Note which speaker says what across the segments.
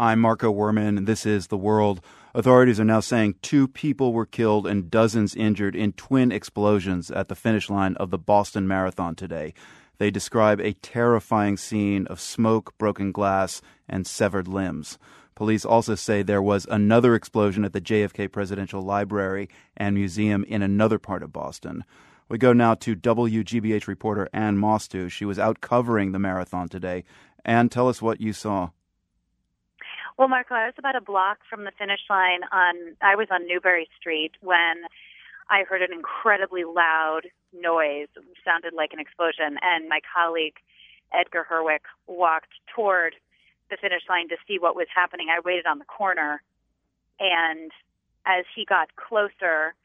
Speaker 1: I'm Marco Werman, and this is The World. Authorities are now saying two people were killed and dozens injured in twin explosions at the finish line of the Boston Marathon today. They describe a terrifying scene of smoke, broken glass, and severed limbs. Police also say there was another explosion at the JFK Presidential Library and Museum in another part of Boston. We go now to WGBH reporter Anne Mostue. She was out covering the marathon today. Anne, tell us what you saw.
Speaker 2: Well, Marco, I was about a block from the finish line on I was on Newbury Street when I heard an incredibly loud noise. It sounded like an explosion and my colleague Edgar Herwick walked toward the finish line to see what was happening. I waited on the corner and as he got closer,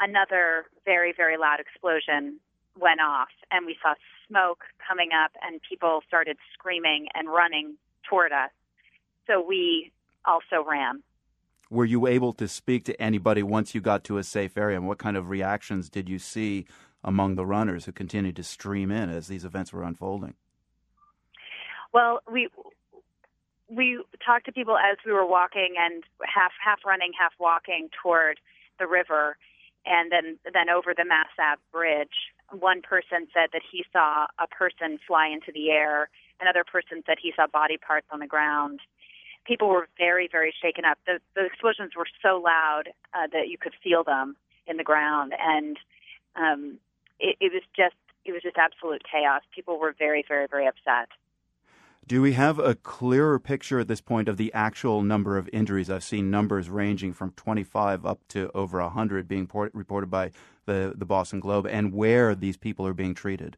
Speaker 2: another very, very loud explosion went off and we saw smoke coming up and people started screaming and running toward us so we also ran.
Speaker 1: Were you able to speak to anybody once you got to a safe area? And what kind of reactions did you see among the runners who continued to stream in as these events were unfolding?
Speaker 2: Well, we we talked to people as we were walking and half half running, half walking toward the river, and then then over the Mass Ave bridge. One person said that he saw a person fly into the air. Another person said he saw body parts on the ground people were very, very shaken up. The, the explosions were so loud uh, that you could feel them in the ground, and um, it, it was just it was just absolute chaos. People were very, very, very upset.
Speaker 1: Do we have a clearer picture at this point of the actual number of injuries? I've seen numbers ranging from 25 up to over 100 being port- reported by the, the Boston Globe, and where these people are being treated.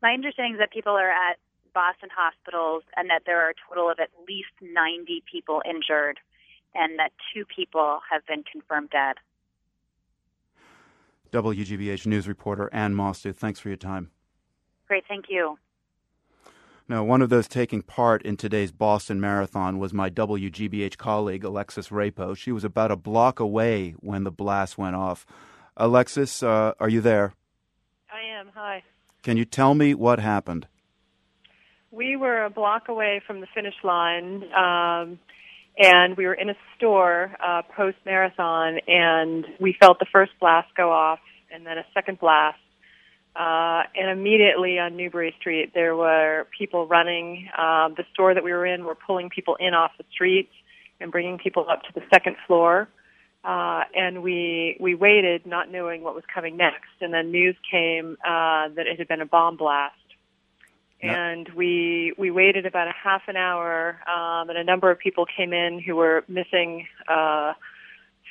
Speaker 2: My understanding is that people are at Boston hospitals and that there are a total of at least 90 people injured and that two people have been confirmed dead.
Speaker 1: WGBH News reporter Anne Mostue, thanks for your time.
Speaker 2: Great, thank you.
Speaker 1: Now, one of those taking part in today's Boston Marathon was my WGBH colleague, Alexis Rapo. She was about a block away when the blast went off. Alexis, uh, are you there?
Speaker 3: I am. Hi.
Speaker 1: Can you tell me what happened?
Speaker 3: We were a block away from the finish line, um, and we were in a store uh, post marathon, and we felt the first blast go off, and then a second blast. Uh, and immediately on Newbury Street, there were people running. Um, the store that we were in were pulling people in off the streets and bringing people up to the second floor. Uh, and we we waited, not knowing what was coming next. And then news came uh, that it had been a bomb blast and we we waited about a half an hour, um, and a number of people came in who were missing uh,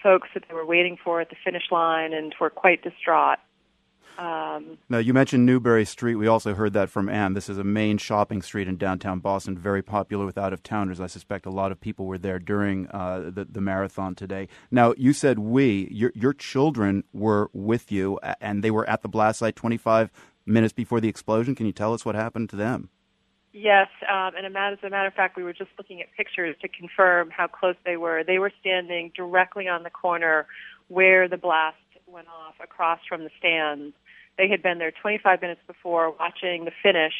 Speaker 3: folks that they were waiting for at the finish line, and were quite distraught.
Speaker 1: Um, now, you mentioned Newbury Street. We also heard that from Anne. This is a main shopping street in downtown Boston, very popular with out of towners. I suspect a lot of people were there during uh, the, the marathon today. Now, you said we, your, your children were with you, and they were at the blast site 25 minutes before the explosion. Can you tell us what happened to them?
Speaker 3: Yes, um, and as a matter of fact, we were just looking at pictures to confirm how close they were. They were standing directly on the corner where the blast went off across from the stands. They had been there 25 minutes before watching the finish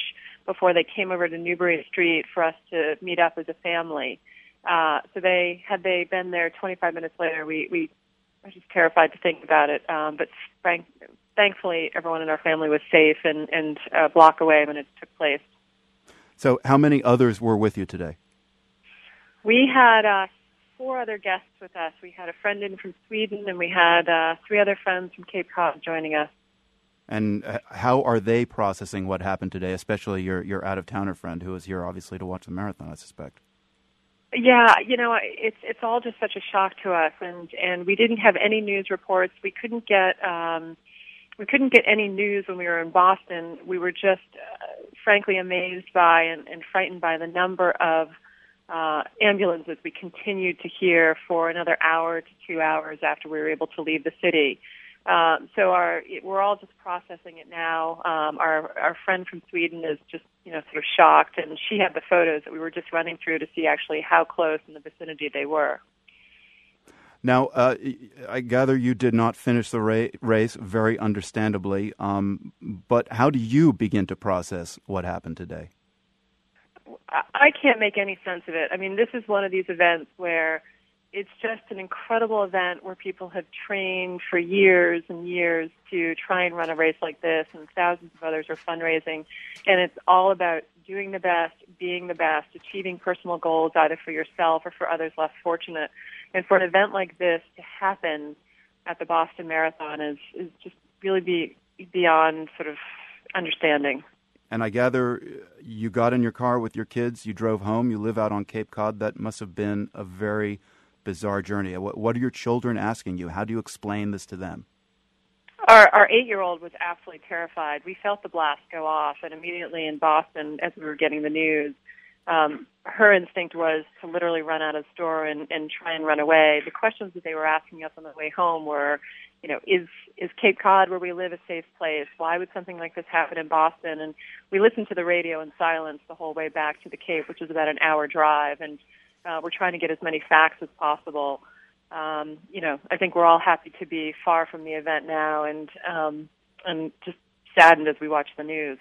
Speaker 3: before they came over to Newbury Street for us to meet up as a family. Uh, so they had they been there 25 minutes later, we we were just terrified to think about it. Um, but frank, thankfully, everyone in our family was safe and, and a block away when it took place.
Speaker 1: So, how many others were with you today?
Speaker 3: We had uh, four other guests with us. We had a friend in from Sweden, and we had uh, three other friends from Cape Cod joining us.
Speaker 1: And uh, how are they processing what happened today, especially your, your out of towner friend who was here, obviously, to watch the marathon, I suspect?
Speaker 3: Yeah, you know, it's it's all just such a shock to us, and and we didn't have any news reports. We couldn't get um, we couldn't get any news when we were in Boston. We were just, uh, frankly, amazed by and, and frightened by the number of uh, ambulances we continued to hear for another hour to two hours after we were able to leave the city. Um, so our we're all just processing it now. Um, our our friend from Sweden is just you know sort of shocked, and she had the photos that we were just running through to see actually how close in the vicinity they were.
Speaker 1: Now, uh, I gather you did not finish the ra- race, very understandably. Um, but how do you begin to process what happened today?
Speaker 3: I can't make any sense of it. I mean, this is one of these events where it's just an incredible event where people have trained for years and years to try and run a race like this, and thousands of others are fundraising. And it's all about doing the best, being the best, achieving personal goals either for yourself or for others less fortunate. And for an event like this to happen at the Boston Marathon is, is just really be beyond sort of understanding.
Speaker 1: And I gather uh, you got in your car with your kids, you drove home, you live out on Cape Cod. That must have been a very bizarre journey. What, what are your children asking you? How do you explain this to them?
Speaker 3: Our, our eight year old was absolutely terrified. We felt the blast go off, and immediately in Boston, as we were getting the news, um, her instinct was to literally run out of the store and, and try and run away. The questions that they were asking us on the way home were, you know, is is Cape Cod where we live a safe place? Why would something like this happen in Boston? And we listened to the radio in silence the whole way back to the Cape, which was about an hour drive, and uh, we're trying to get as many facts as possible. Um, you know, I think we're all happy to be far from the event now, and um, and just saddened as we watch the news.